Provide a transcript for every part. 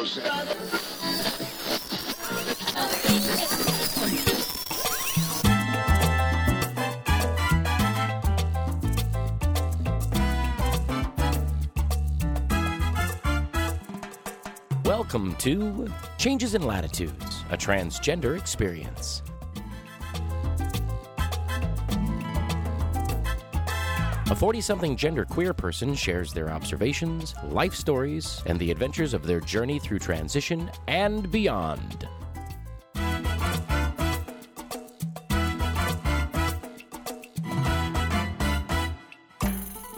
Welcome to Changes in Latitudes, a transgender experience. A 40 something genderqueer person shares their observations, life stories, and the adventures of their journey through transition and beyond.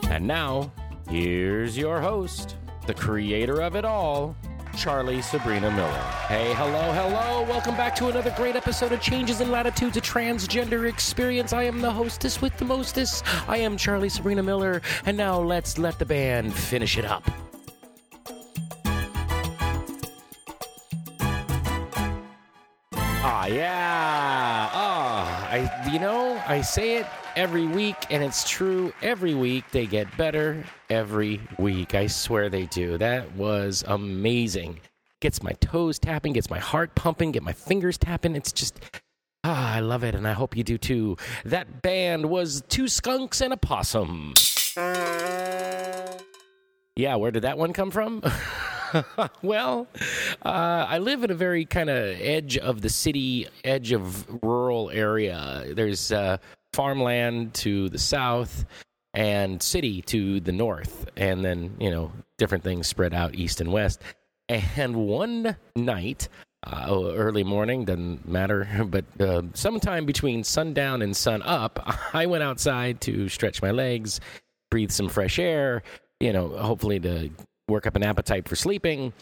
And now, here's your host, the creator of it all, Charlie Sabrina Miller. Hey, hello, hello. Welcome back to another great episode of Changes in Latitudes, a transgender experience. I am the hostess with the mostest. I am Charlie Sabrina Miller. And now let's let the band finish it up. Ah, yeah. Ah, I, you know, I say it every week, and it's true every week. They get better every week. I swear they do. That was amazing. Gets my toes tapping, gets my heart pumping, get my fingers tapping. It's just, ah, I love it, and I hope you do too. That band was Two Skunks and a Possum. Yeah, where did that one come from? well, uh, I live in a very kind of edge of the city, edge of rural area. There's uh, farmland to the south and city to the north, and then, you know, different things spread out east and west. And one night, uh, early morning, doesn't matter, but uh, sometime between sundown and sun up, I went outside to stretch my legs, breathe some fresh air, you know, hopefully to work up an appetite for sleeping.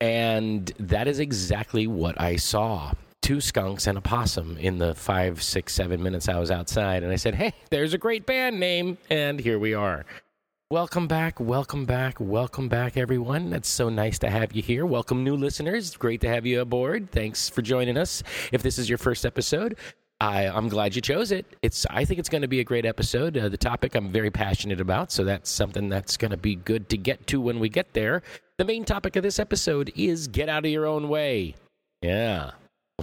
And that is exactly what I saw. Two skunks and a possum in the five, six, seven minutes I was outside. And I said, Hey, there's a great band name. And here we are. Welcome back, welcome back, welcome back, everyone. It's so nice to have you here. Welcome, new listeners. Great to have you aboard. Thanks for joining us. If this is your first episode, I, I'm glad you chose it. It's I think it's going to be a great episode. Uh, the topic I'm very passionate about, so that's something that's going to be good to get to when we get there. The main topic of this episode is get out of your own way. Yeah,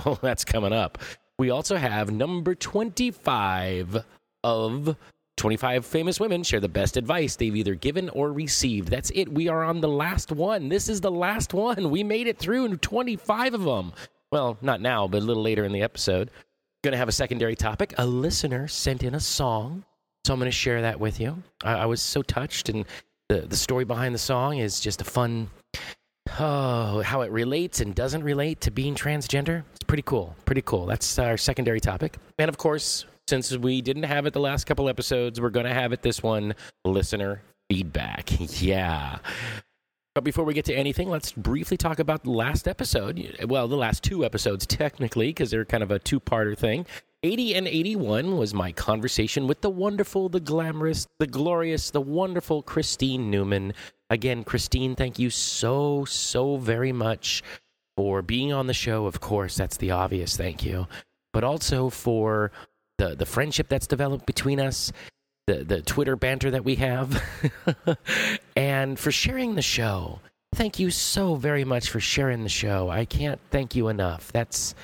well, that's coming up. We also have number 25 of 25 famous women share the best advice they've either given or received. That's it. We are on the last one. This is the last one. We made it through 25 of them. Well, not now, but a little later in the episode. Going to have a secondary topic. A listener sent in a song, so I'm going to share that with you. I, I was so touched, and the the story behind the song is just a fun. Oh, how it relates and doesn't relate to being transgender. It's pretty cool. Pretty cool. That's our secondary topic. And of course, since we didn't have it the last couple episodes, we're going to have it this one listener feedback. Yeah. But before we get to anything, let's briefly talk about the last episode. Well, the last two episodes, technically, because they're kind of a two parter thing. 80 and 81 was my conversation with the wonderful, the glamorous, the glorious, the wonderful Christine Newman. Again, Christine, thank you so, so very much for being on the show. Of course, that's the obvious thank you. But also for the, the friendship that's developed between us the, the Twitter banter that we have, and for sharing the show. Thank you so very much for sharing the show. I can't thank you enough. That's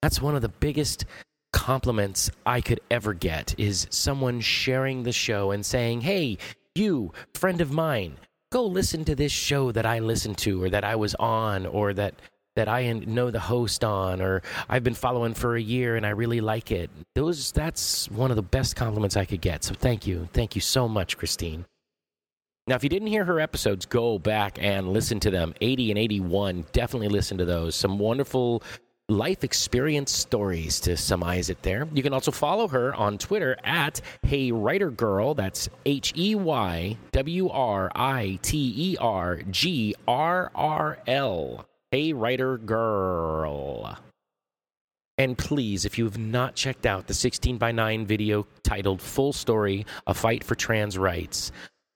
that's one of the biggest compliments I could ever get is someone sharing the show and saying, "Hey, you, friend of mine, go listen to this show that I listened to or that I was on or that that I know the host on or I've been following for a year and I really like it. Those that's one of the best compliments I could get. So thank you. Thank you so much, Christine. Now, if you didn't hear her episodes, go back and listen to them. 80 and 81, definitely listen to those. Some wonderful life experience stories to surmise it there. You can also follow her on Twitter at Hey Writer Girl. That's H E Y W R I T E R G R R L. Hey Writer Girl. And please, if you have not checked out the 16 by 9 video titled Full Story A Fight for Trans Rights,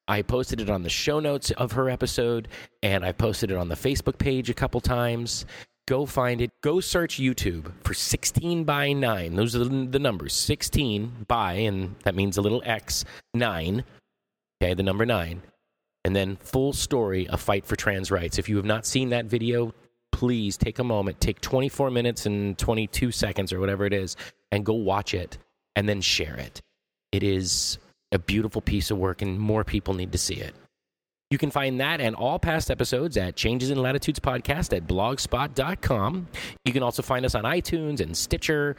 I posted it on the show notes of her episode, and I posted it on the Facebook page a couple times. Go find it. Go search YouTube for 16 by 9. Those are the, numbers 16 by, and that means a little X, 9. Okay, the number 9. And then full story A Fight for Trans Rights. If you have not seen that video, please take a moment, take 24 minutes and 22 seconds or whatever it is, and go watch it and then share it. It is a beautiful piece of work, and more people need to see it. You can find that and all past episodes at Changes in Latitudes Podcast at blogspot.com. You can also find us on iTunes and Stitcher.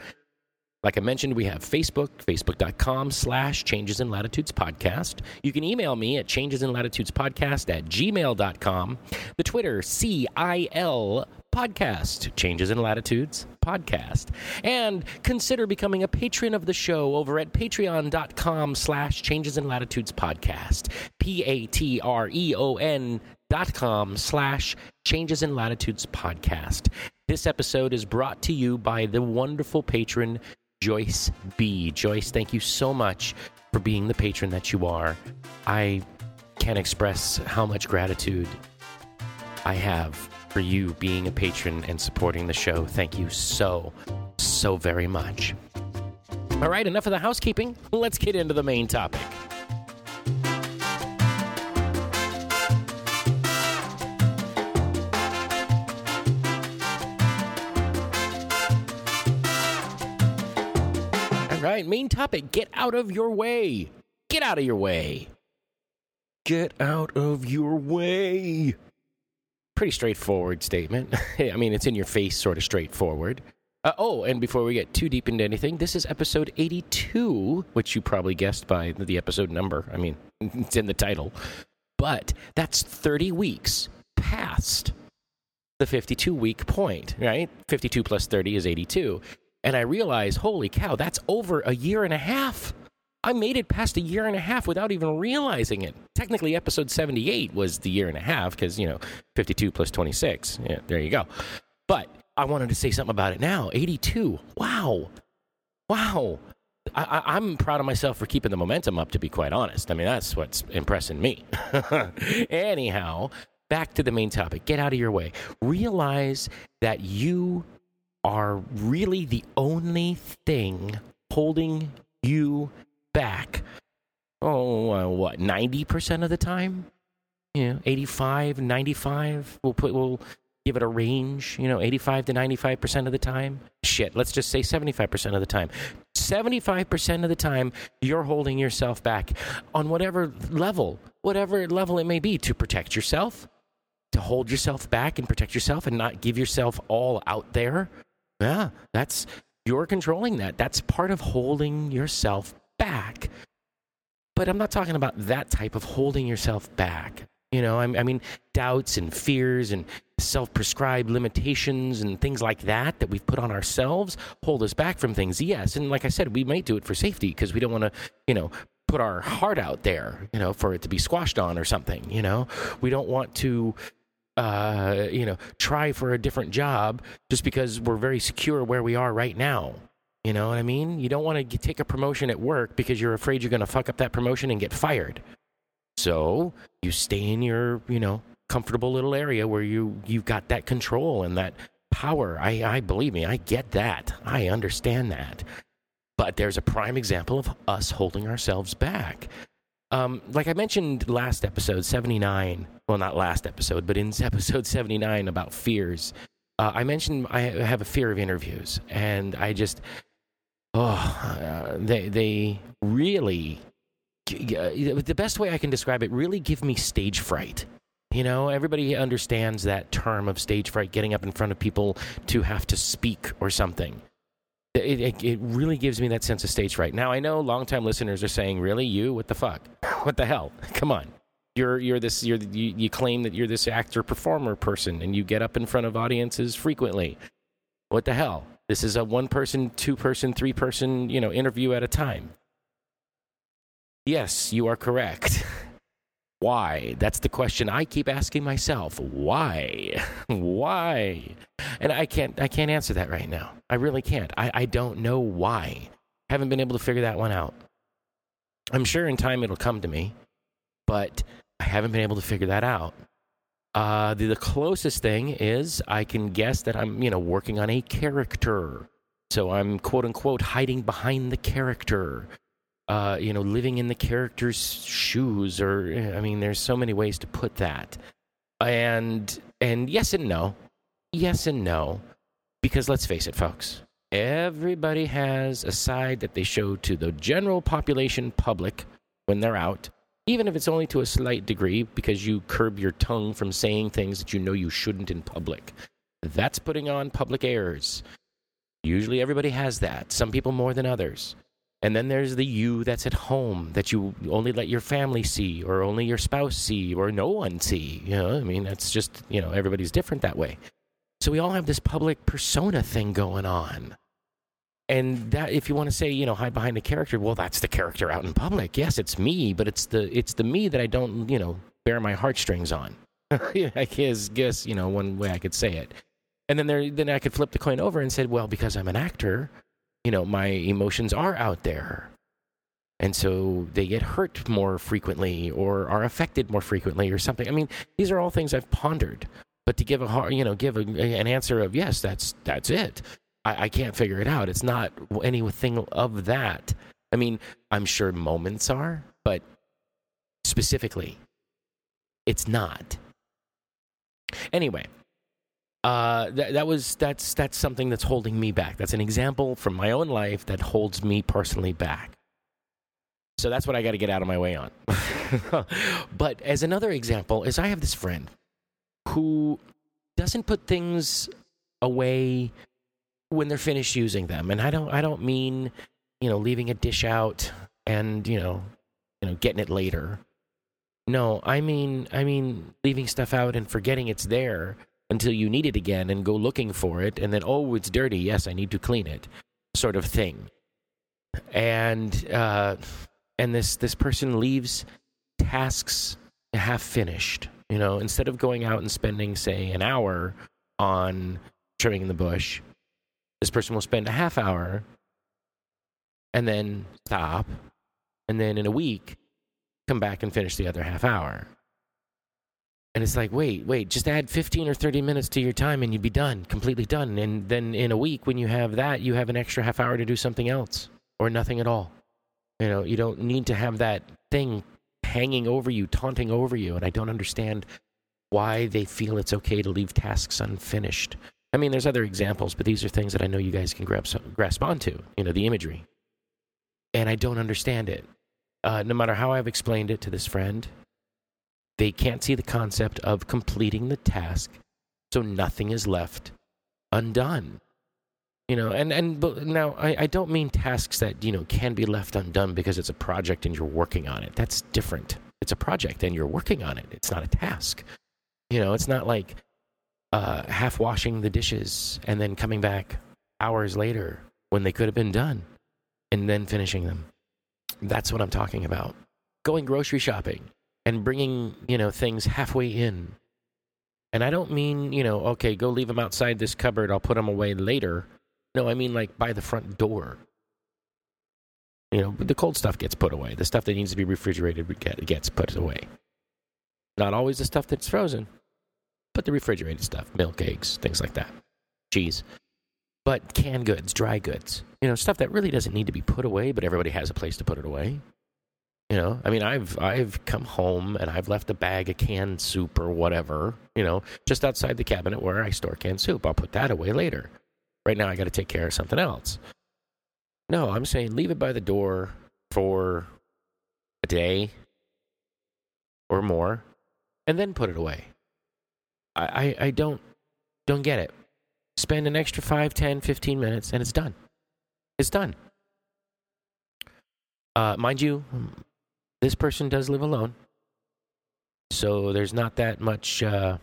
Like I mentioned, we have Facebook, facebook.com slash changes in latitudes podcast. You can email me at changes in latitudes podcast at gmail.com. The Twitter, CIL podcast, changes in latitudes podcast. And consider becoming a patron of the show over at patreon.com slash changes in latitudes podcast. P A T R E O N dot com slash changes in latitudes podcast. This episode is brought to you by the wonderful patron Joyce B. Joyce, thank you so much for being the patron that you are. I can't express how much gratitude I have for you being a patron and supporting the show. Thank you so, so very much. All right, enough of the housekeeping. Let's get into the main topic. All right, main topic get out of your way. Get out of your way. Get out of your way. Pretty straightforward statement. I mean, it's in your face, sort of straightforward. Uh, oh, and before we get too deep into anything, this is episode 82, which you probably guessed by the episode number. I mean, it's in the title. But that's 30 weeks past the 52 week point, right? 52 plus 30 is 82. And I realized, holy cow, that's over a year and a half. I made it past a year and a half without even realizing it. Technically, episode 78 was the year and a half because, you know, 52 plus 26. Yeah, there you go. But I wanted to say something about it now. 82. Wow. Wow. I, am proud of myself for keeping the momentum up, to be quite honest. I mean, that's what's impressing me. Anyhow, back to the main topic. Get out of your way. Realize that you are really the only thing holding you back. Oh, uh, what, 90% of the time? You know, 85, 95. We'll put, we'll give it a range, you know, 85 to 95% of the time. Shit, let's just say 75% of the time. 75% of the time, you're holding yourself back on whatever level, whatever level it may be to protect yourself, to hold yourself back and protect yourself and not give yourself all out there yeah, that's you're controlling that. That's part of holding yourself back. But I'm not talking about that type of holding yourself back. You know, I, I mean, doubts and fears and self prescribed limitations and things like that that we've put on ourselves hold us back from things. Yes. And like I said, we might do it for safety because we don't want to, you know, put our heart out there, you know, for it to be squashed on or something. You know, we don't want to uh, you know, try for a different job just because we're very secure where we are right now. You know what I mean? You don't want to take a promotion at work because you're afraid you're going to fuck up that promotion and get fired. So you stay in your, you know, comfortable little area where you you've got that control and that power. I, I believe me, I get that. I understand that. But there's a prime example of us holding ourselves back. Um, like I mentioned last episode, 79, well, not last episode, but in episode 79 about fears, uh, I mentioned I have a fear of interviews. And I just, oh, uh, they, they really, uh, the best way I can describe it, really give me stage fright. You know, everybody understands that term of stage fright, getting up in front of people to have to speak or something. It, it, it, really gives me that sense of stage fright. Now I know longtime listeners are saying, "Really, you? What the fuck? What the hell? Come on! You're you're this you're you, you claim that you're this actor performer person, and you get up in front of audiences frequently. What the hell? This is a one person, two person, three person, you know, interview at a time. Yes, you are correct. Why? That's the question I keep asking myself. Why? why? And I can't I can't answer that right now. I really can't. I, I don't know why. Haven't been able to figure that one out. I'm sure in time it'll come to me, but I haven't been able to figure that out. Uh, the, the closest thing is I can guess that I'm, you know, working on a character. So I'm quote unquote hiding behind the character uh, you know, living in the character's shoes, or I mean, there's so many ways to put that. And and yes and no. yes and no. Because let's face it, folks, everybody has a side that they show to the general population public when they're out, even if it's only to a slight degree because you curb your tongue from saying things that you know you shouldn't in public. That's putting on public airs. Usually everybody has that, some people more than others. And then there's the you that's at home that you only let your family see or only your spouse see or no one see. You know, I mean, that's just, you know, everybody's different that way. So we all have this public persona thing going on. And that if you want to say, you know, hide behind a character, well, that's the character out in public. Yes, it's me, but it's the it's the me that I don't, you know, bear my heartstrings on. I guess guess, you know, one way I could say it. And then there then I could flip the coin over and said, well, because I'm an actor, you know, my emotions are out there. And so they get hurt more frequently or are affected more frequently or something. I mean, these are all things I've pondered. But to give a you know, give a, an answer of yes, that's that's it. I, I can't figure it out. It's not anything of that. I mean, I'm sure moments are, but specifically, it's not. Anyway, uh, that, that was that's that's something that's holding me back. That's an example from my own life that holds me personally back. So that's what I got to get out of my way on. but as another example, is I have this friend who doesn't put things away when they're finished using them. And I don't I don't mean, you know, leaving a dish out and, you know, you know, getting it later. No, I mean I mean leaving stuff out and forgetting it's there until you need it again and go looking for it and then oh it's dirty, yes, I need to clean it. sort of thing. And uh and this this person leaves tasks half finished you know, instead of going out and spending, say, an hour on trimming the bush, this person will spend a half hour and then stop. And then in a week, come back and finish the other half hour. And it's like, wait, wait, just add 15 or 30 minutes to your time and you'd be done, completely done. And then in a week, when you have that, you have an extra half hour to do something else or nothing at all. You know, you don't need to have that thing hanging over you, taunting over you. And I don't understand why they feel it's okay to leave tasks unfinished. I mean, there's other examples, but these are things that I know you guys can grasp, grasp onto, you know, the imagery. And I don't understand it. Uh, no matter how I've explained it to this friend, they can't see the concept of completing the task so nothing is left undone. You know and and but now I, I don't mean tasks that you know can be left undone because it's a project and you're working on it. That's different. It's a project and you're working on it. It's not a task. You know it's not like uh, half washing the dishes and then coming back hours later when they could have been done and then finishing them that's what i'm talking about going grocery shopping and bringing you know things halfway in and i don't mean you know okay go leave them outside this cupboard i'll put them away later no, I mean like by the front door. You know, the cold stuff gets put away. The stuff that needs to be refrigerated gets put away. Not always the stuff that's frozen, but the refrigerated stuff, milk, eggs, things like that, cheese. But canned goods, dry goods, you know, stuff that really doesn't need to be put away, but everybody has a place to put it away. You know, I mean, I've I've come home and I've left a bag of canned soup or whatever, you know, just outside the cabinet where I store canned soup. I'll put that away later. Right now, I got to take care of something else. No, I'm saying leave it by the door for a day or more and then put it away. I, I, don't don't get it. Spend an extra 5, 10, 15 minutes and it's done. It's done. Uh, mind you, this person does live alone. So there's not that much, uh,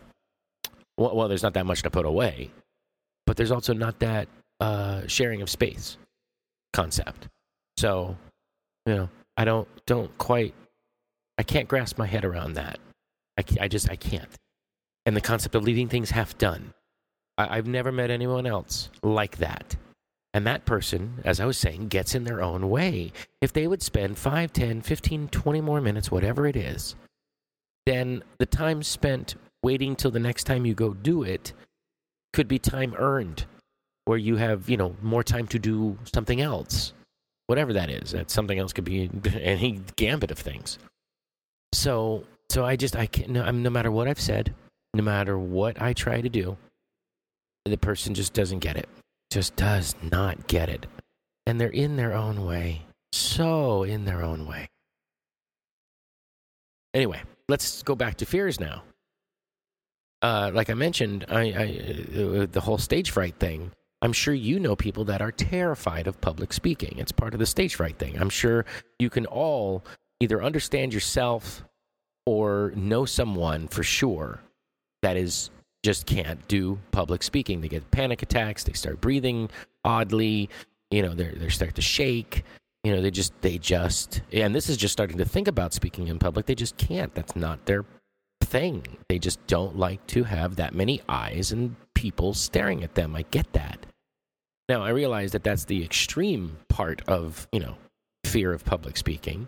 well, well, there's not that much to put away but there's also not that uh, sharing of space concept. So, you know, I don't don't quite I can't grasp my head around that. I, I just I can't. And the concept of leaving things half done. I, I've never met anyone else like that. And that person, as I was saying, gets in their own way. If they would spend 5, 10, 15, 20 more minutes, whatever it is, then the time spent waiting till the next time you go do it could be time earned where you have, you know, more time to do something else. Whatever that is. That something else could be any gambit of things. So, so I just I can't no matter what I've said, no matter what I try to do, the person just doesn't get it. Just does not get it. And they're in their own way. So in their own way. Anyway, let's go back to fears now. Uh, like I mentioned, I, I, uh, the whole stage fright thing. I'm sure you know people that are terrified of public speaking. It's part of the stage fright thing. I'm sure you can all either understand yourself or know someone for sure that is just can't do public speaking. They get panic attacks. They start breathing oddly. You know, they they start to shake. You know, they just they just and this is just starting to think about speaking in public. They just can't. That's not their thing. They just don't like to have that many eyes and people staring at them. I get that. Now, I realize that that's the extreme part of, you know, fear of public speaking.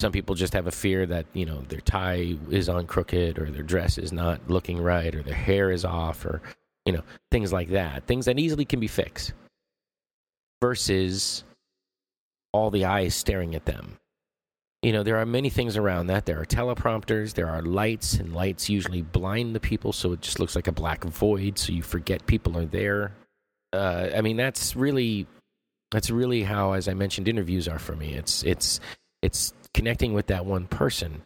Some people just have a fear that, you know, their tie is on crooked or their dress is not looking right or their hair is off or, you know, things like that. Things that easily can be fixed versus all the eyes staring at them you know, there are many things around that. There are teleprompters, there are lights, and lights usually blind the people, so it just looks like a black void, so you forget people are there. Uh, I mean, that's really, that's really how, as I mentioned, interviews are for me. It's it's it's connecting with that one person,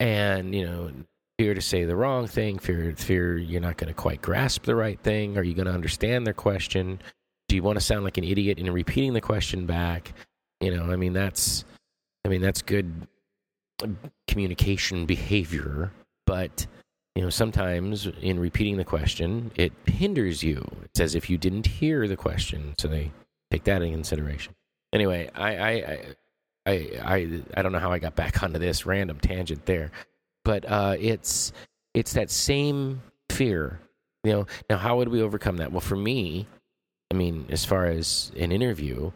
and you know, fear to say the wrong thing, fear fear you're not going to quite grasp the right thing. Are you going to understand their question? Do you want to sound like an idiot in repeating the question back? You know, I mean, that's I mean, that's good uh, communication behavior, but you know, sometimes in repeating the question, it hinders you. It's as if you didn't hear the question, so they take that in consideration. Anyway, I, I, I, I, I don't know how I got back onto this random tangent there, but uh, it's it's that same fear. You know, now how would we overcome that? Well, for me, I mean, as far as an interview,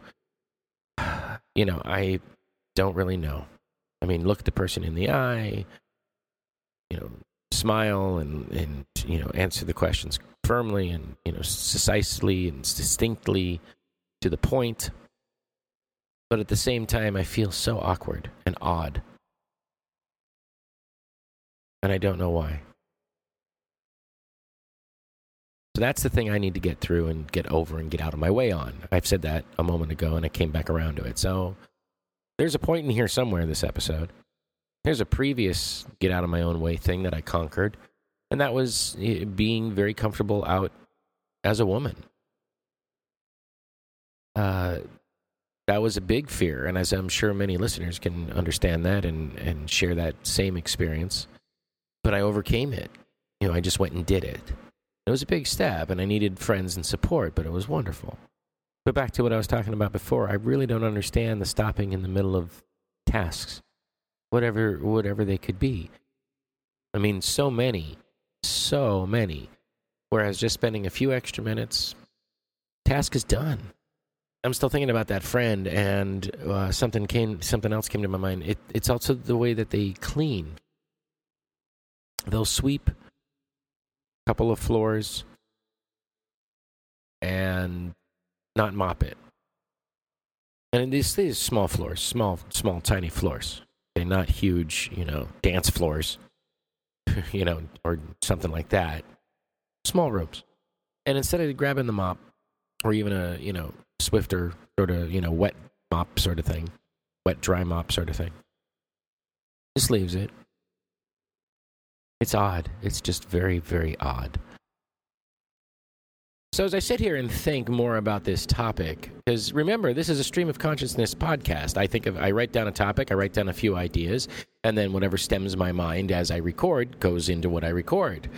you know, I don't really know. I mean, look the person in the eye, you know, smile and, and you know, answer the questions firmly and, you know, precisely and distinctly to the point. But at the same time, I feel so awkward and odd. And I don't know why. So that's the thing I need to get through and get over and get out of my way on. I've said that a moment ago and I came back around to it. So there's a point in here somewhere this episode. There's a previous get out of my own way thing that I conquered, and that was eh, being very comfortable out as a woman. Uh, that was a big fear, and as I'm sure many listeners can understand that and, and share that same experience. But I overcame it. You know, I just went and did it. It was a big step, and I needed friends and support, but it was wonderful. But back to what I was talking about before, I really don't understand the stopping in the middle of tasks, whatever whatever they could be. I mean, so many, so many. Whereas just spending a few extra minutes, task is done. I'm still thinking about that friend, and uh, something came, something else came to my mind. It, it's also the way that they clean. They'll sweep a couple of floors, and not mop it. And these these small floors, small small tiny floors. They're not huge, you know, dance floors, you know, or something like that. Small rooms. And instead of grabbing the mop or even a, you know, Swiffer sort of, you know, wet mop sort of thing, wet dry mop sort of thing. Just leaves it. It's odd. It's just very, very odd. So, as I sit here and think more about this topic, because remember, this is a stream of consciousness podcast. I think of, I write down a topic, I write down a few ideas, and then whatever stems my mind as I record goes into what I record.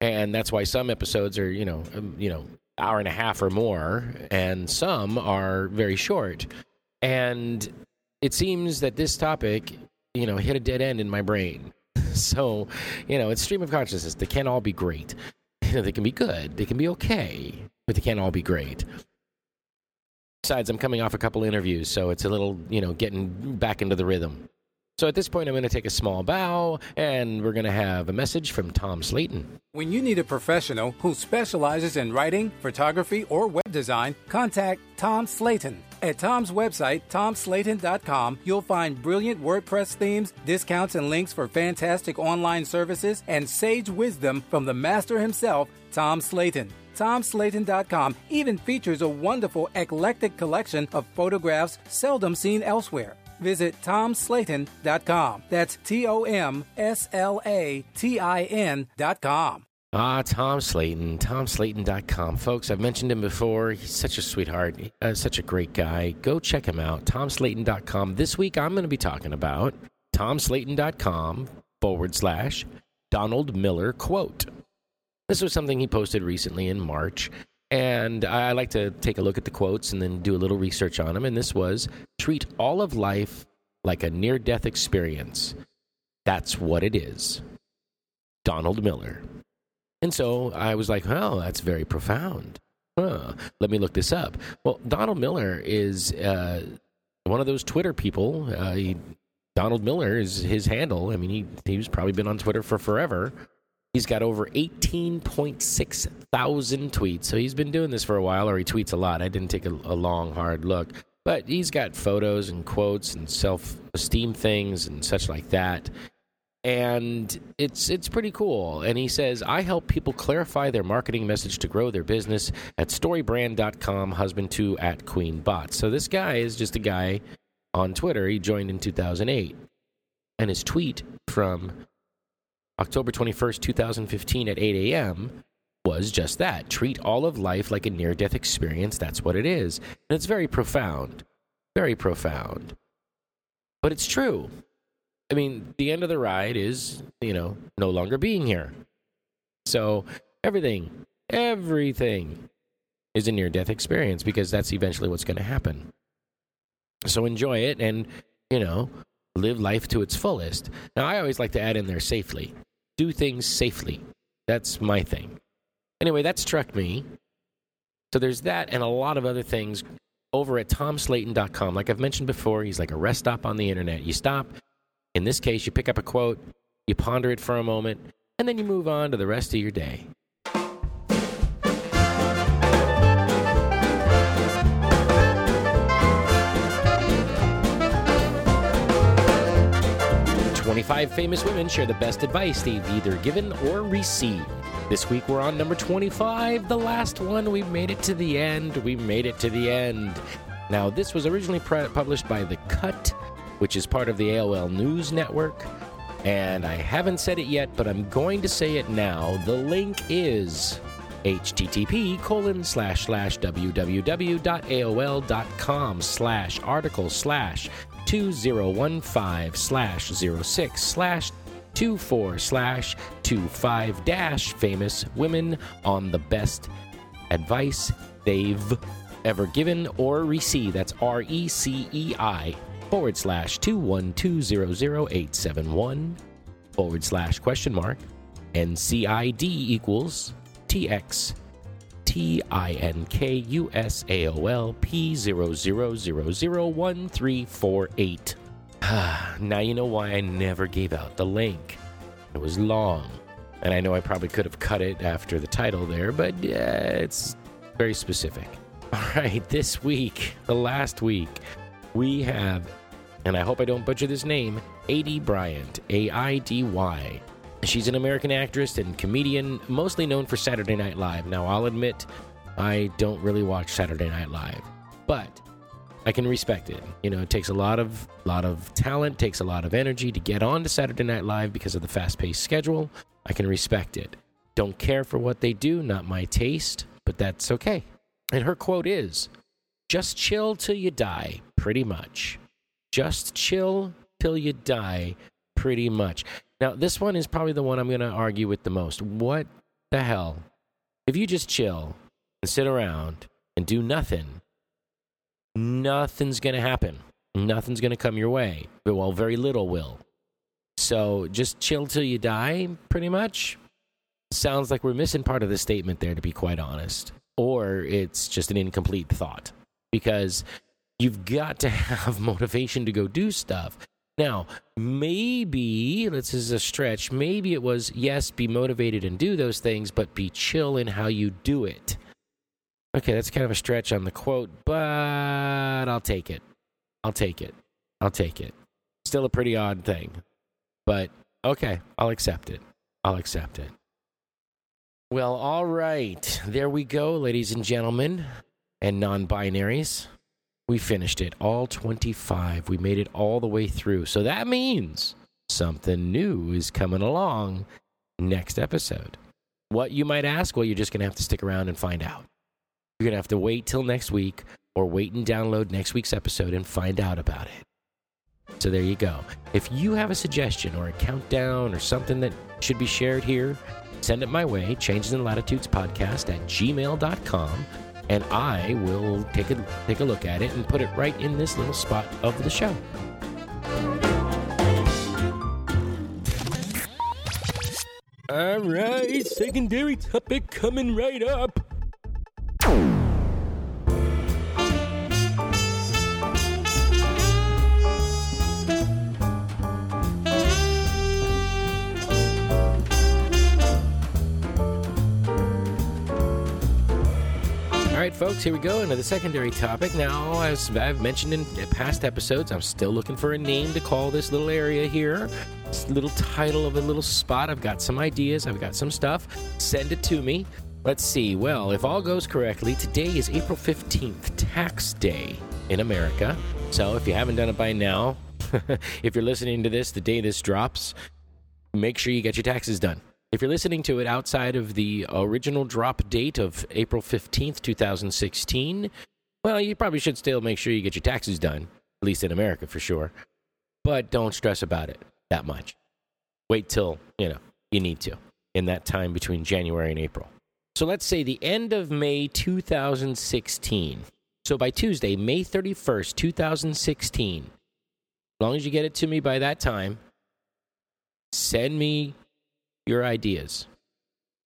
And that's why some episodes are, you know, um, you know, hour and a half or more, and some are very short. And it seems that this topic, you know, hit a dead end in my brain. So, you know, it's stream of consciousness. They can't all be great you know, they can be good, they can be okay, but they can't all be great. Besides, I'm coming off a couple interviews, so it's a little, you know, getting back into the rhythm. So at this point, I'm going to take a small bow, and we're going to have a message from Tom Slatin. When you need a professional who specializes in writing, photography, or web design, contact Tom Slatin. At Tom's website, tomslatin.com, you'll find brilliant WordPress themes, discounts and links for fantastic online services, and sage wisdom from the master himself, Tom Slatin. TomSlatin.com even features a wonderful eclectic collection of photographs seldom seen elsewhere. Visit TomSlatin.com. That's T O M S L A T I N.com. Ah, Tom Slatin, TomSlatin.com. Folks, I've mentioned him before. He's such a sweetheart, uh, such a great guy. Go check him out, TomSlatin.com. This week, I'm going to be talking about TomSlatin.com forward slash Donald Miller quote. This was something he posted recently in March, and I like to take a look at the quotes and then do a little research on them. And this was treat all of life like a near death experience. That's what it is. Donald Miller. And so I was like, oh, that's very profound. Huh. Let me look this up. Well, Donald Miller is uh, one of those Twitter people. Uh, he, Donald Miller is his handle. I mean, he, he's probably been on Twitter for forever. He's got over 18.6 thousand tweets. So he's been doing this for a while, or he tweets a lot. I didn't take a, a long, hard look. But he's got photos and quotes and self esteem things and such like that and it's it's pretty cool. And he says, "I help people clarify their marketing message to grow their business at storybrand.com, husband to at queenbot." So this guy is just a guy on Twitter. He joined in 2008, and his tweet from October 21st, 2015, at 8 a.m. was just that: treat all of life like a near-death experience. That's what it is, and it's very profound, very profound. But it's true. I mean, the end of the ride is, you know, no longer being here. So everything, everything is a near death experience because that's eventually what's going to happen. So enjoy it and, you know, live life to its fullest. Now, I always like to add in there safely. Do things safely. That's my thing. Anyway, that struck me. So there's that and a lot of other things over at tomslatin.com. Like I've mentioned before, he's like a rest stop on the internet. You stop, in this case, you pick up a quote, you ponder it for a moment, and then you move on to the rest of your day. Twenty-five famous women share the best advice they've either given or received. This week we're on number 25, the last one. We made it to the end. We made it to the end. Now, this was originally pre- published by The Cut which is part of the AOL News Network. And I haven't said it yet, but I'm going to say it now. The link is http colon slash slash www.aol.com slash article slash 2015 slash 06 slash 24 slash 25 dash famous women on the best advice they've ever given or received. That's R E C E I forward slash 212000871 forward slash question mark NCID equals TX T-I-N-K-U-S-A-O-L P00001348. now you know why I never gave out the link. It was long. And I know I probably could have cut it after the title there, but yeah, it's very specific. All right, this week, the last week, we have and I hope I don't butcher this name, Aidy Bryant, A I D Y. She's an American actress and comedian, mostly known for Saturday Night Live. Now, I'll admit, I don't really watch Saturday Night Live, but I can respect it. You know, it takes a lot of lot of talent, takes a lot of energy to get on to Saturday Night Live because of the fast-paced schedule. I can respect it. Don't care for what they do, not my taste, but that's okay. And her quote is, "Just chill till you die, pretty much." just chill till you die, pretty much. Now, this one is probably the one I'm going to argue with the most. What the hell? If you just chill and sit around and do nothing, nothing's going to happen. Nothing's going to come your way. Well, very little will. So just chill till you die, pretty much. Sounds like we're missing part of the statement there, to be quite honest. Or it's just an incomplete thought. Because You've got to have motivation to go do stuff. Now, maybe, this is a stretch, maybe it was, yes, be motivated and do those things, but be chill in how you do it. Okay, that's kind of a stretch on the quote, but I'll take it. I'll take it. I'll take it. Still a pretty odd thing, but okay, I'll accept it. I'll accept it. Well, all right. There we go, ladies and gentlemen and non binaries. We finished it, all 25. We made it all the way through. So that means something new is coming along next episode. What you might ask? Well, you're just going to have to stick around and find out. You're going to have to wait till next week or wait and download next week's episode and find out about it. So there you go. If you have a suggestion or a countdown or something that should be shared here, send it my way, changes in latitudes podcast at gmail.com, and I will take a take a look at it and put it right in this little spot of the show. All right, secondary topic coming right up. Folks, here we go into the secondary topic. Now, as I've mentioned in past episodes, I'm still looking for a name to call this little area here. This little title of a little spot. I've got some ideas, I've got some stuff. Send it to me. Let's see. Well, if all goes correctly, today is April 15th, tax day in America. So if you haven't done it by now, if you're listening to this the day this drops, make sure you get your taxes done. If you're listening to it outside of the original drop date of April 15th, 2016, well, you probably should still make sure you get your taxes done, at least in America for sure. But don't stress about it that much. Wait till, you know, you need to in that time between January and April. So let's say the end of May 2016. So by Tuesday, May 31st, 2016, as long as you get it to me by that time, send me your ideas.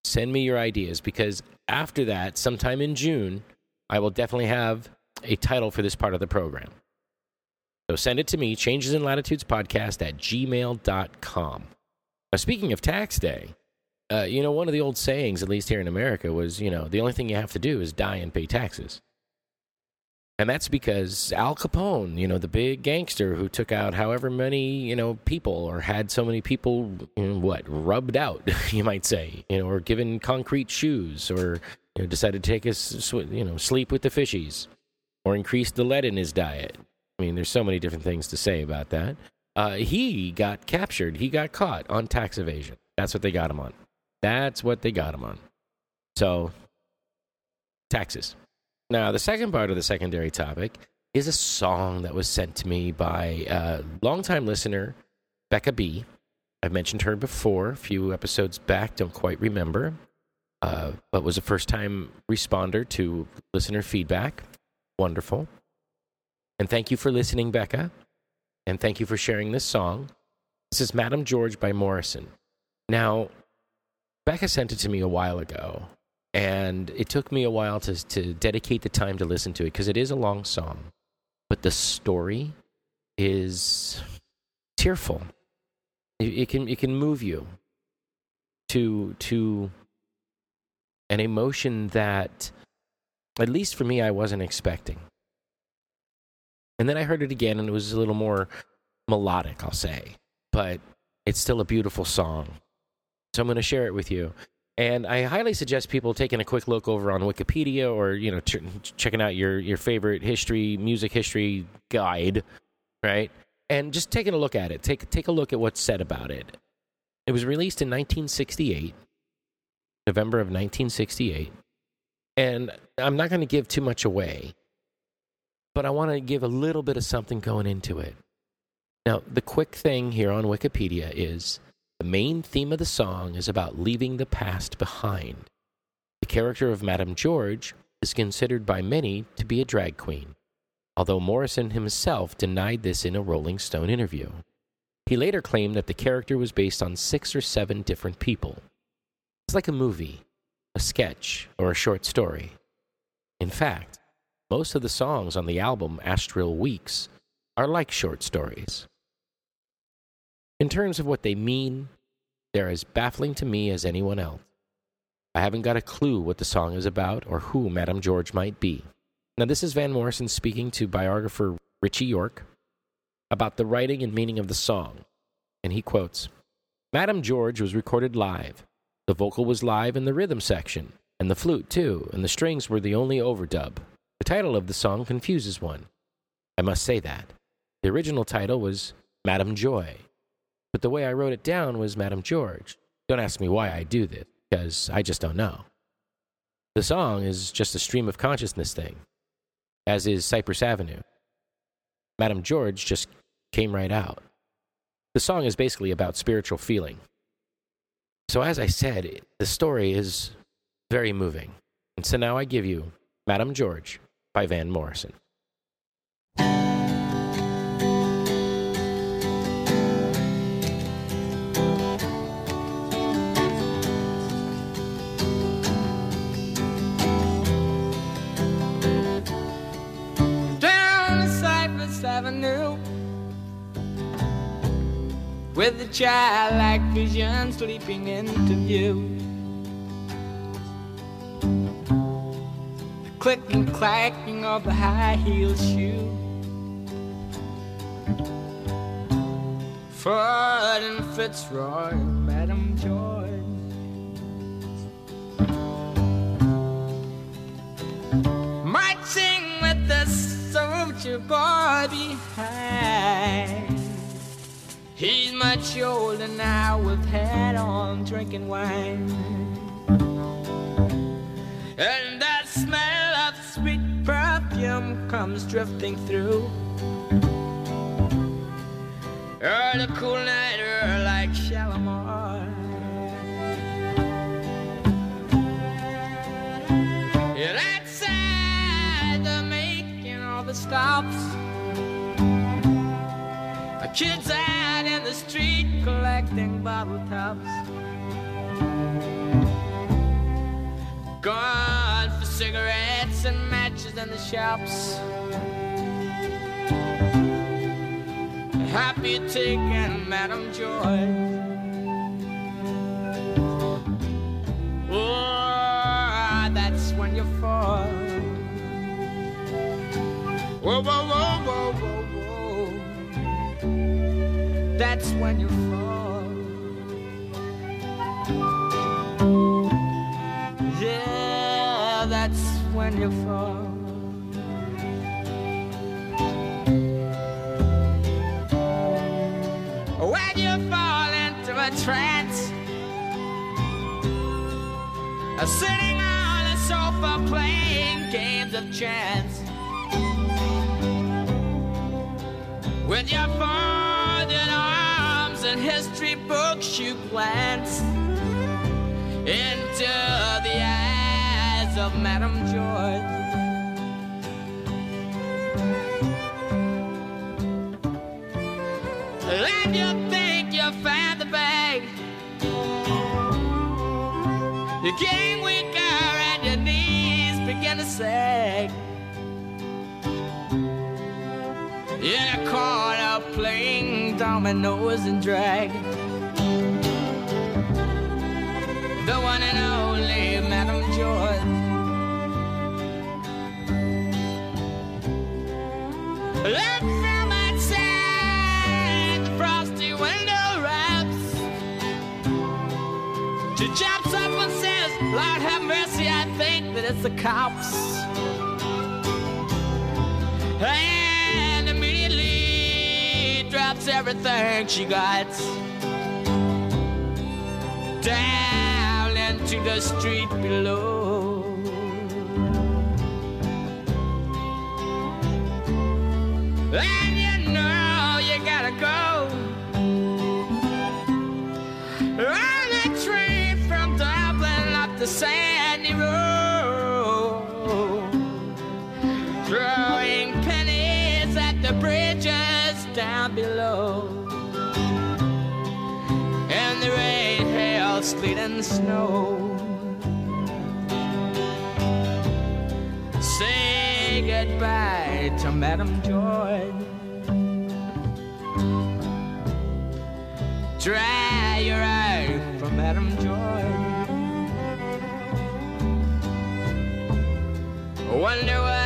Send me your ideas because after that, sometime in June, I will definitely have a title for this part of the program. So send it to me, changes in latitudes podcast at gmail.com. Now, speaking of tax day, uh, you know, one of the old sayings, at least here in America, was, you know, the only thing you have to do is die and pay taxes. And that's because Al Capone, you know, the big gangster who took out however many, you know, people or had so many people, you know, what, rubbed out, you might say, you know, or given concrete shoes or, you know, decided to take his, you know, sleep with the fishies or increase the lead in his diet. I mean, there's so many different things to say about that. Uh, he got captured. He got caught on tax evasion. That's what they got him on. That's what they got him on. So, taxes. Now, the second part of the secondary topic is a song that was sent to me by a longtime listener, Becca B. I've mentioned her before, a few episodes back, don't quite remember, uh, but was a first time responder to listener feedback. Wonderful. And thank you for listening, Becca. And thank you for sharing this song. This is Madame George by Morrison. Now, Becca sent it to me a while ago, and it took me a while to, to dedicate the time to listen to it because it is a long song. But the story is tearful. It, it, can, it can move you to, to an emotion that, at least for me, I wasn't expecting. And then I heard it again, and it was a little more melodic, I'll say. But it's still a beautiful song. So I'm going to share it with you. And I highly suggest people taking a quick look over on Wikipedia or you know ch- checking out your your favorite history, music history guide, right? And just taking a look at it. Take take a look at what's said about it. It was released in 1968, November of 1968. And I'm not going to give too much away, but I want to give a little bit of something going into it. Now, the quick thing here on Wikipedia is the main theme of the song is about leaving the past behind. The character of Madame George is considered by many to be a drag queen, although Morrison himself denied this in a Rolling Stone interview. He later claimed that the character was based on six or seven different people. It's like a movie, a sketch, or a short story. In fact, most of the songs on the album Astral Weeks are like short stories. In terms of what they mean, they're as baffling to me as anyone else. I haven't got a clue what the song is about or who Madame George might be. Now, this is Van Morrison speaking to biographer Ritchie Yorke about the writing and meaning of the song. And he quotes Madame George was recorded live. The vocal was live in the rhythm section, and the flute too, and the strings were the only overdub. The title of the song confuses one. I must say that. The original title was Madame Joy, but the way I wrote it down was Madame George. Don't ask me why I do this, because I just don't know. The song is just a stream of consciousness thing, as is Cypress Avenue. Madame George just came right out. The song is basically about spiritual feeling. So, as I said, the story is very moving. And so now I give you Madame George by Van Morrison. With a childlike vision sleeping into view. The click and clacking of the high heel shoe. Ford and Fitzroy, Madam George. Marching with the soldier boy behind. He's much older now with hat on, drinking wine. And that smell of sweet perfume comes drifting through. Oh, the cool night air like Shalimar. And outside, they're making all the stops. The kids collecting bottle tops. Gone for cigarettes and matches in the shops. Happy taking Madam Joy. Oh, that's when you fall. Whoa, whoa, whoa, whoa, whoa, whoa. That's when you fall. When you fall. When you fall into a trance, sitting on a sofa playing games of chance. With your folded arms and history books, you glance into of Madame George. And you think you found the bag. You're getting weaker and your knees begin to sag. In a corner playing dominoes and drag. The one and only the cops. And immediately drops everything she got down into the street below. And you know you gotta go. On a train from Dublin up the sandy down below. And the rain, hail, sleet, and snow. Say goodbye to Madam Joy. Dry your eye for Madam Joy. Wonder what.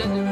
da da.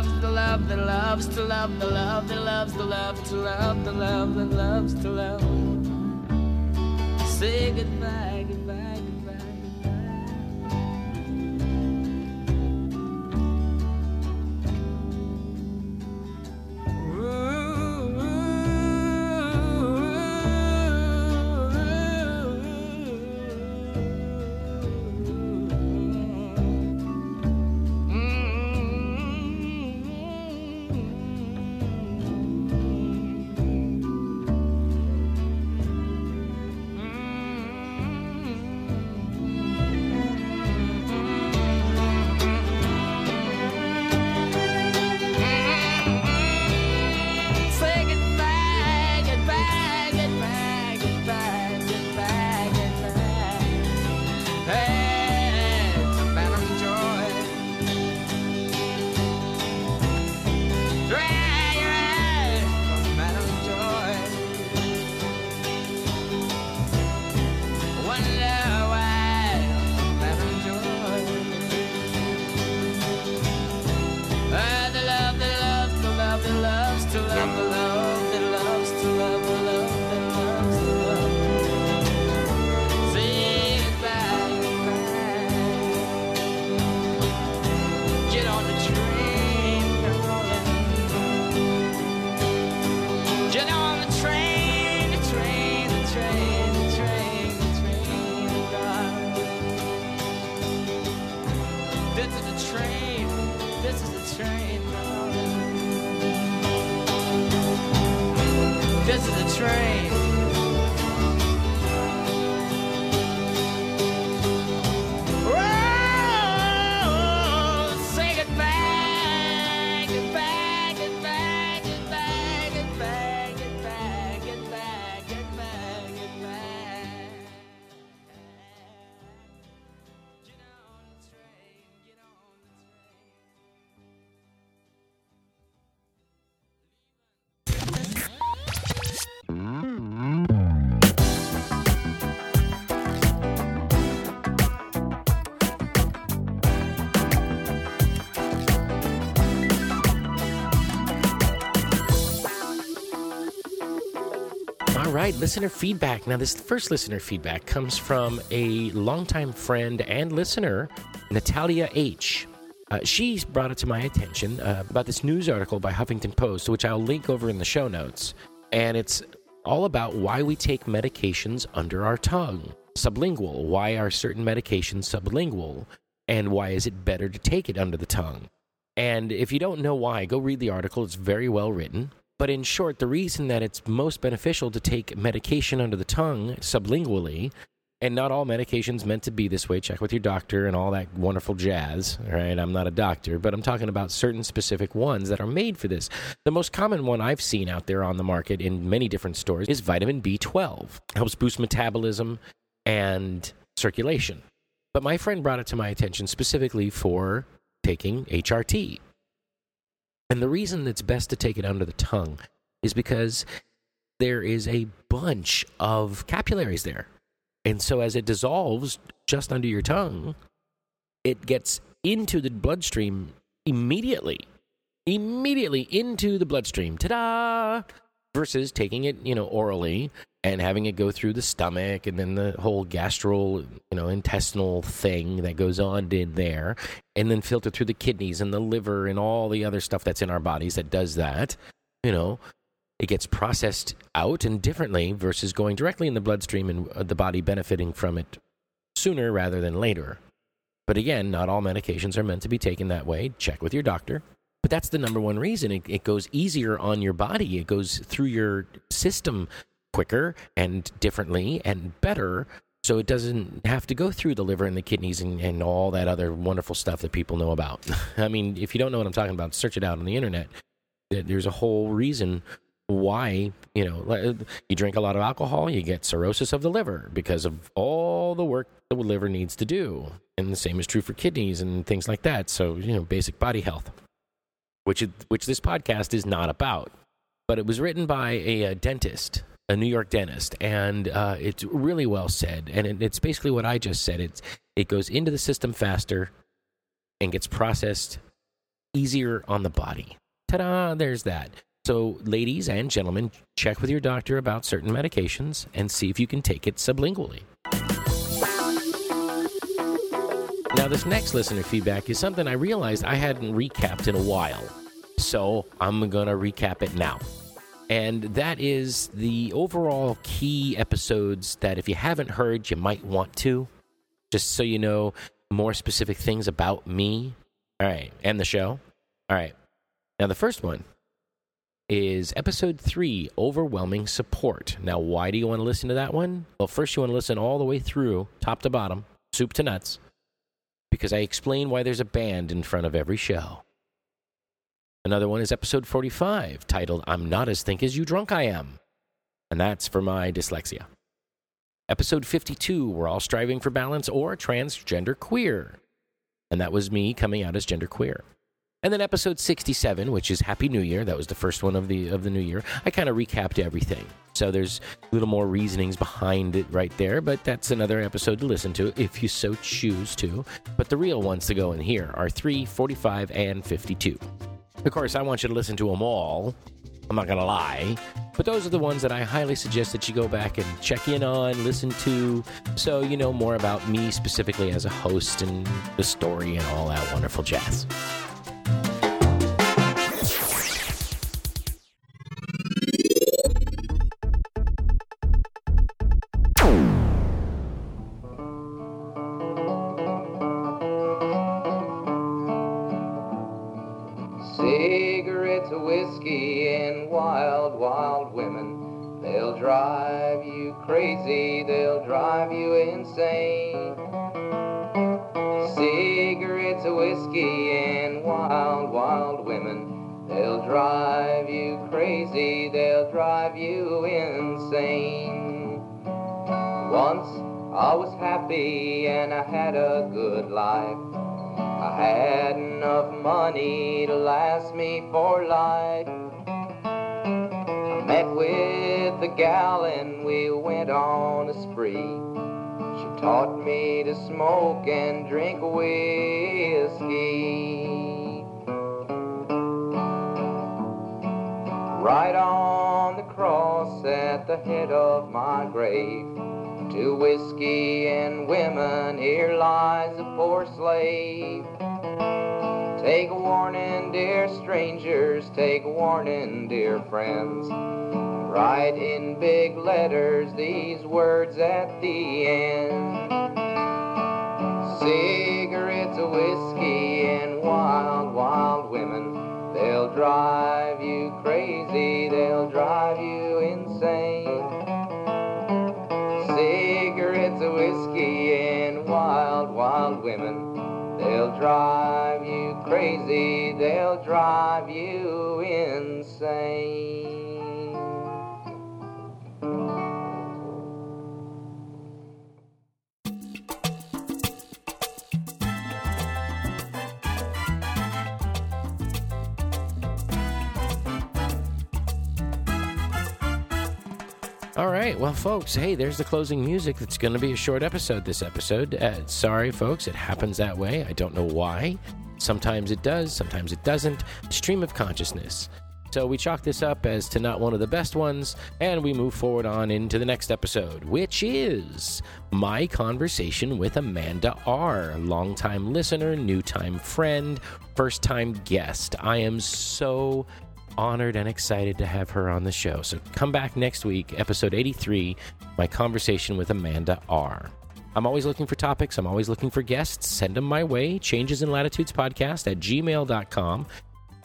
loves the love that loves to love the love that loves the love to love the love that loves to love. Say goodbye. Right, listener feedback. Now, this first listener feedback comes from a longtime friend and listener, Natalia H. Uh, she's brought it to my attention uh, about this news article by Huffington Post, which I'll link over in the show notes. And it's all about why we take medications under our tongue. Sublingual. Why are certain medications sublingual? And why is it better to take it under the tongue? And if you don't know why, go read the article. It's very well written. But in short, the reason that it's most beneficial to take medication under the tongue sublingually and not all medications meant to be this way. Check with your doctor and all that wonderful jazz. right? I'm not a doctor, but I'm talking about certain specific ones that are made for this. The most common one I've seen out there on the market in many different stores is vitamin B12. helps boost metabolism and circulation. But my friend brought it to my attention specifically for taking HRT. And the reason it's best to take it under the tongue is because there is a bunch of capillaries there. And so as it dissolves just under your tongue, it gets into the bloodstream immediately. Immediately into the bloodstream. Ta da! Versus taking it, you know, orally and having it go through the stomach and then the whole gastro, you know, intestinal thing that goes on in there and then filter through the kidneys and the liver and all the other stuff that's in our bodies that does that. You know, it gets processed out and differently versus going directly in the bloodstream and uh, the body benefiting from it sooner rather than later. But again, not all medications are meant to be taken that way. Check with your doctor. But that's the number one reason. It, it goes easier on your body, it goes through your system quicker and differently and better. So it doesn't have to go through the liver and the kidneys and, and all that other wonderful stuff that people know about. I mean, if you don't know what I'm talking about, search it out on the internet. There's a whole reason why you know you drink a lot of alcohol you get cirrhosis of the liver because of all the work the liver needs to do and the same is true for kidneys and things like that so you know basic body health which which this podcast is not about but it was written by a, a dentist a new york dentist and uh, it's really well said and it, it's basically what i just said it's it goes into the system faster and gets processed easier on the body ta-da there's that so, ladies and gentlemen, check with your doctor about certain medications and see if you can take it sublingually. Now, this next listener feedback is something I realized I hadn't recapped in a while. So, I'm going to recap it now. And that is the overall key episodes that if you haven't heard, you might want to, just so you know more specific things about me. All right. And the show. All right. Now, the first one is episode three overwhelming support. Now, why do you want to listen to that one? Well, first, you want to listen all the way through, top to bottom, soup to nuts, because I explain why there's a band in front of every show. Another one is episode 45, titled I'm Not As Think As You Drunk I Am. And that's for my dyslexia. Episode 52, We're All Striving for Balance or Transgender Queer. And that was me coming out as gender queer. And then episode 67, which is Happy New Year, that was the first one of the of the new year. I kind of recapped everything. So there's a little more reasonings behind it right there, but that's another episode to listen to if you so choose to. But the real ones to go in here are 3, 45, and 52. Of course, I want you to listen to them all. I'm not going to lie. But those are the ones that I highly suggest that you go back and check in on, listen to, so you know more about me specifically as a host and the story and all that wonderful jazz. Had a good life. I had enough money to last me for life. I met with a gal and we went on a spree. She taught me to smoke and drink whiskey. right on the cross at the head of my grave. To whiskey and women, here lies a poor slave. Take warning, dear strangers, take warning, dear friends. Write in big letters these words at the end. Cigarettes, whiskey, drive you crazy, they'll drive you insane. Right, well, folks, hey, there's the closing music. It's going to be a short episode this episode. Uh, sorry, folks, it happens that way. I don't know why. Sometimes it does, sometimes it doesn't. Stream of consciousness. So we chalk this up as to not one of the best ones, and we move forward on into the next episode, which is my conversation with Amanda R., longtime listener, new time friend, first time guest. I am so honored and excited to have her on the show. So come back next week, episode 83, my conversation with Amanda R. I'm always looking for topics. I'm always looking for guests. Send them my way. Changes in Latitudes Podcast at gmail.com.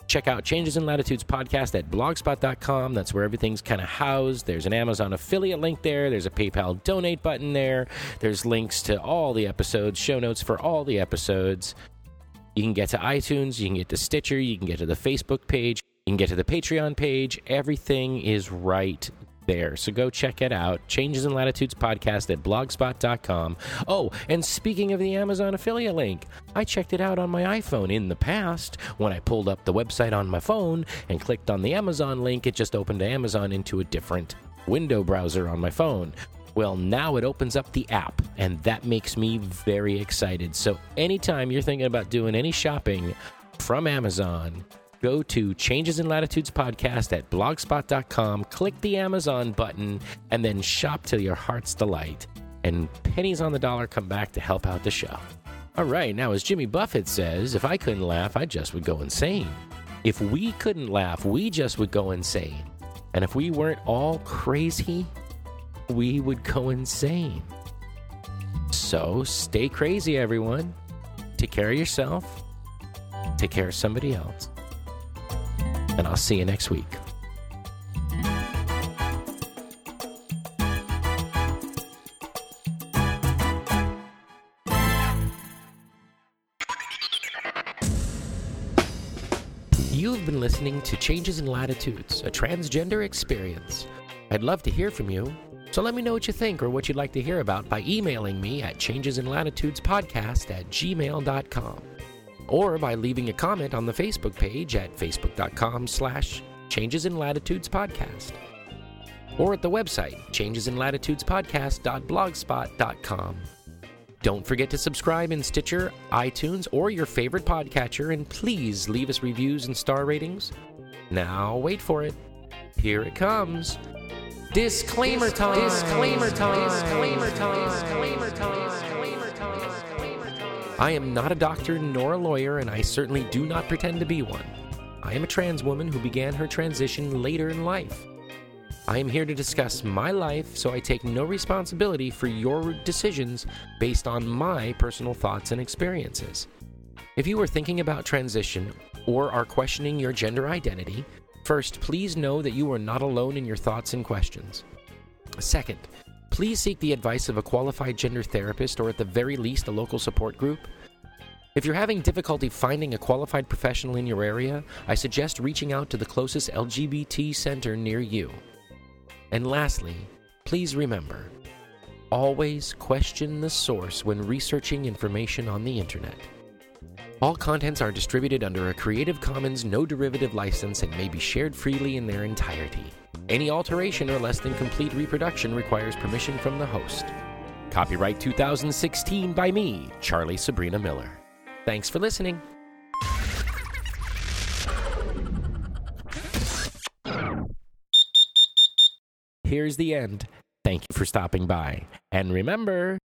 Check out Changes in Latitudes Podcast at blogspot.com. That's where everything's kind of housed. There's an Amazon affiliate link there. There's a PayPal donate button there. There's links to all the episodes, show notes for all the episodes. You can get to iTunes, you can get to Stitcher, you can get to the Facebook page, you can get to the Patreon page. Everything is right there. So go check it out. Changes in Latitudes podcast at blogspot.com. Oh, and speaking of the Amazon affiliate link, I checked it out on my iPhone in the past. When I pulled up the website on my phone and clicked on the Amazon link, it just opened Amazon into a different window browser on my phone. Well, now it opens up the app, and that makes me very excited. So, anytime you're thinking about doing any shopping from Amazon, go to Changes in Latitudes podcast at blogspot.com, click the Amazon button, and then shop till your heart's delight. And pennies on the dollar come back to help out the show. All right, now as Jimmy Buffett says, if I couldn't laugh, I just would go insane. If we couldn't laugh, we just would go insane. And if we weren't all crazy, we would go insane. So stay crazy, everyone. Take care of yourself. Take care of somebody else. And I'll see you next week. You have been listening to Changes in Latitudes, a transgender experience. I'd love to hear from you, so let me know what you think or what you'd like to hear about by emailing me at changesinlatitudespodcast at gmail.com or by leaving a comment on the Facebook page at facebook.com slash changes in latitudes podcast or at the website changesinlatitudespodcast.blogspot.com. Don't forget to subscribe in Stitcher, iTunes, or your favorite podcatcher, and please leave us reviews and star ratings. Now, wait for it. Here it comes. Disclaimer time. Disclaimer time. Disclaimer time. Disclaimer time. I am not a doctor nor a lawyer, and I certainly do not pretend to be one. I am a trans woman who began her transition later in life. I am here to discuss my life, so I take no responsibility for your decisions based on my personal thoughts and experiences. If you are thinking about transition or are questioning your gender identity, first, please know that you are not alone in your thoughts and questions. Second, please seek the advice of a qualified gender therapist or at the very least a local support group. If you're having difficulty finding a qualified professional in your area, I suggest reaching out to the closest LGBT center near you. And lastly, please remember always question the source when researching information on the internet. All contents are distributed under a Creative Commons no derivative license and may be shared freely in their entirety. Any alteration or less than complete reproduction requires permission from the host. Copyright 2016 by me, Charlie Sabrina Miller. Thanks for listening. here's the end. Thank you for stopping by. And remember,